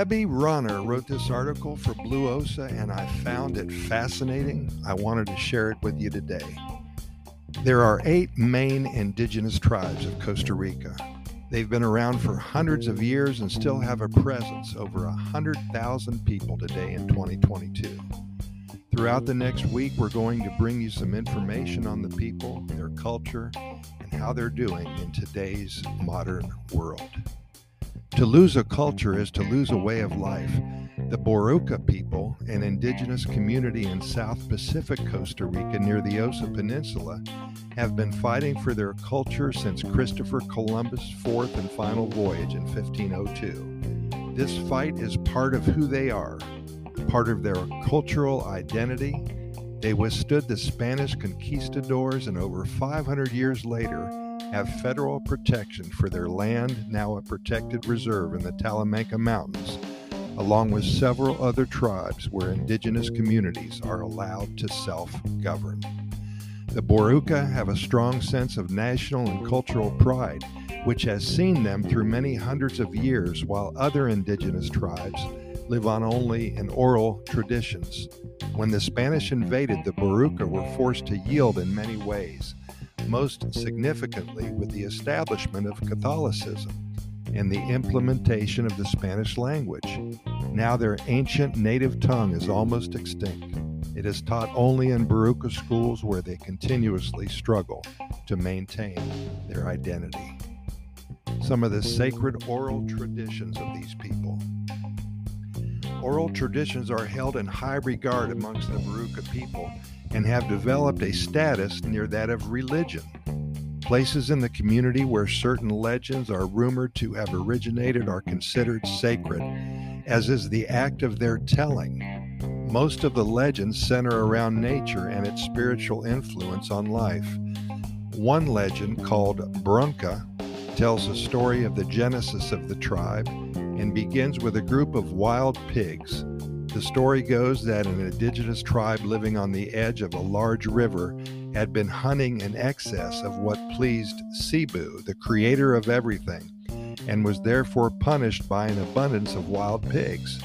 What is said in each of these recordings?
Hebi Runner wrote this article for Blue Osa, and I found it fascinating. I wanted to share it with you today. There are eight main indigenous tribes of Costa Rica. They've been around for hundreds of years and still have a presence over 100,000 people today in 2022. Throughout the next week, we're going to bring you some information on the people, their culture, and how they're doing in today's modern world. To lose a culture is to lose a way of life. The Boruca people, an indigenous community in South Pacific Costa Rica near the Osa Peninsula, have been fighting for their culture since Christopher Columbus' fourth and final voyage in 1502. This fight is part of who they are, part of their cultural identity. They withstood the Spanish conquistadors and over 500 years later have federal protection for their land, now a protected reserve in the Talamanca Mountains, along with several other tribes where indigenous communities are allowed to self govern. The Boruca have a strong sense of national and cultural pride, which has seen them through many hundreds of years, while other indigenous tribes live on only in oral traditions. When the Spanish invaded, the Boruca were forced to yield in many ways most significantly with the establishment of Catholicism and the implementation of the Spanish language. Now their ancient native tongue is almost extinct. It is taught only in Boruca schools where they continuously struggle to maintain their identity. Some of the sacred oral traditions of these people. Oral traditions are held in high regard amongst the Boruca people and have developed a status near that of religion. Places in the community where certain legends are rumored to have originated are considered sacred, as is the act of their telling. Most of the legends center around nature and its spiritual influence on life. One legend, called Brunca, tells the story of the genesis of the tribe and begins with a group of wild pigs the story goes that an indigenous tribe living on the edge of a large river had been hunting in excess of what pleased Sibu, the creator of everything, and was therefore punished by an abundance of wild pigs.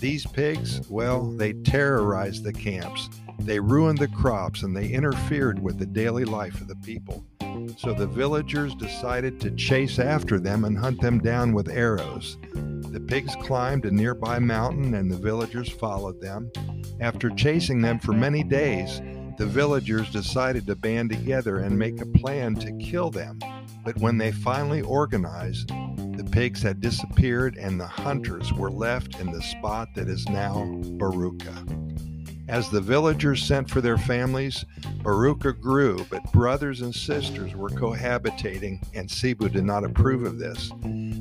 These pigs, well, they terrorized the camps, they ruined the crops, and they interfered with the daily life of the people. So the villagers decided to chase after them and hunt them down with arrows. The pigs climbed a nearby mountain and the villagers followed them. After chasing them for many days, the villagers decided to band together and make a plan to kill them. But when they finally organized, the pigs had disappeared and the hunters were left in the spot that is now Boruca. As the villagers sent for their families, Boruca grew, but brothers and sisters were cohabitating, and Sibu did not approve of this.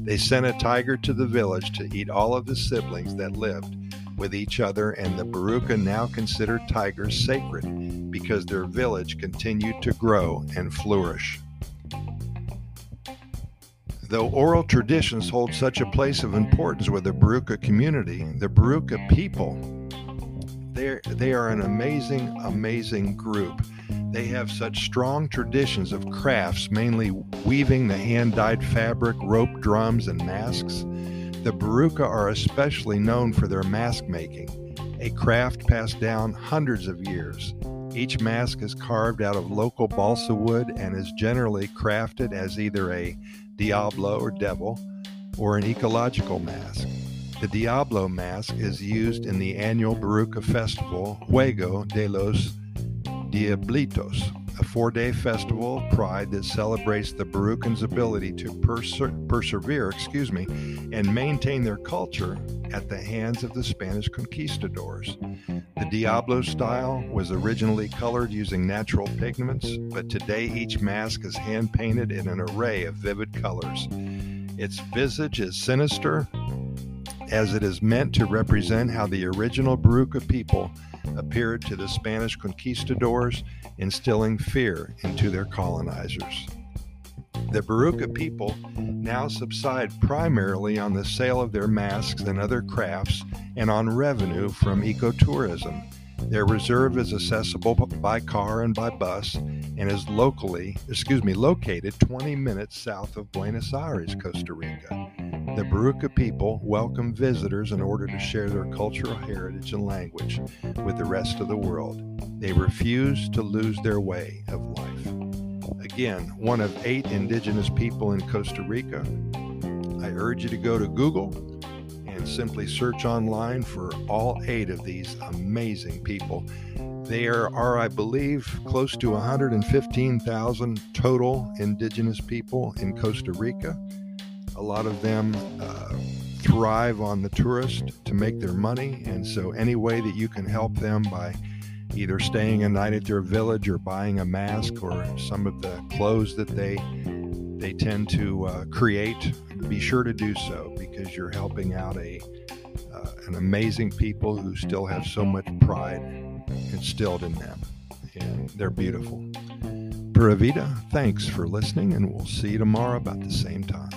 They sent a tiger to the village to eat all of the siblings that lived with each other, and the Boruca now considered tigers sacred because their village continued to grow and flourish. Though oral traditions hold such a place of importance with the Boruca community, the Boruca people they are an amazing, amazing group. They have such strong traditions of crafts, mainly weaving the hand dyed fabric, rope drums, and masks. The Boruca are especially known for their mask making, a craft passed down hundreds of years. Each mask is carved out of local balsa wood and is generally crafted as either a Diablo or devil or an ecological mask. The Diablo mask is used in the annual Baruca festival, Juego de los Diablitos, a four day festival of pride that celebrates the Borucans' ability to perser- persevere excuse me, and maintain their culture at the hands of the Spanish conquistadors. The Diablo style was originally colored using natural pigments, but today each mask is hand painted in an array of vivid colors. Its visage is sinister, as it is meant to represent how the original Baruca people appeared to the Spanish conquistadors, instilling fear into their colonizers. The Baruca people now subside primarily on the sale of their masks and other crafts and on revenue from ecotourism. Their reserve is accessible by car and by bus and is locally, excuse me, located 20 minutes south of Buenos Aires, Costa Rica. The Boruca people welcome visitors in order to share their cultural heritage and language with the rest of the world. They refuse to lose their way of life. Again, one of eight indigenous people in Costa Rica. I urge you to go to Google and simply search online for all eight of these amazing people. There are, I believe, close to 115,000 total indigenous people in Costa Rica. A lot of them uh, thrive on the tourist to make their money, and so any way that you can help them by either staying a night at their village or buying a mask or some of the clothes that they they tend to uh, create, be sure to do so because you're helping out a uh, an amazing people who still have so much pride instilled in them, and they're beautiful. Pura Vida, thanks for listening, and we'll see you tomorrow about the same time.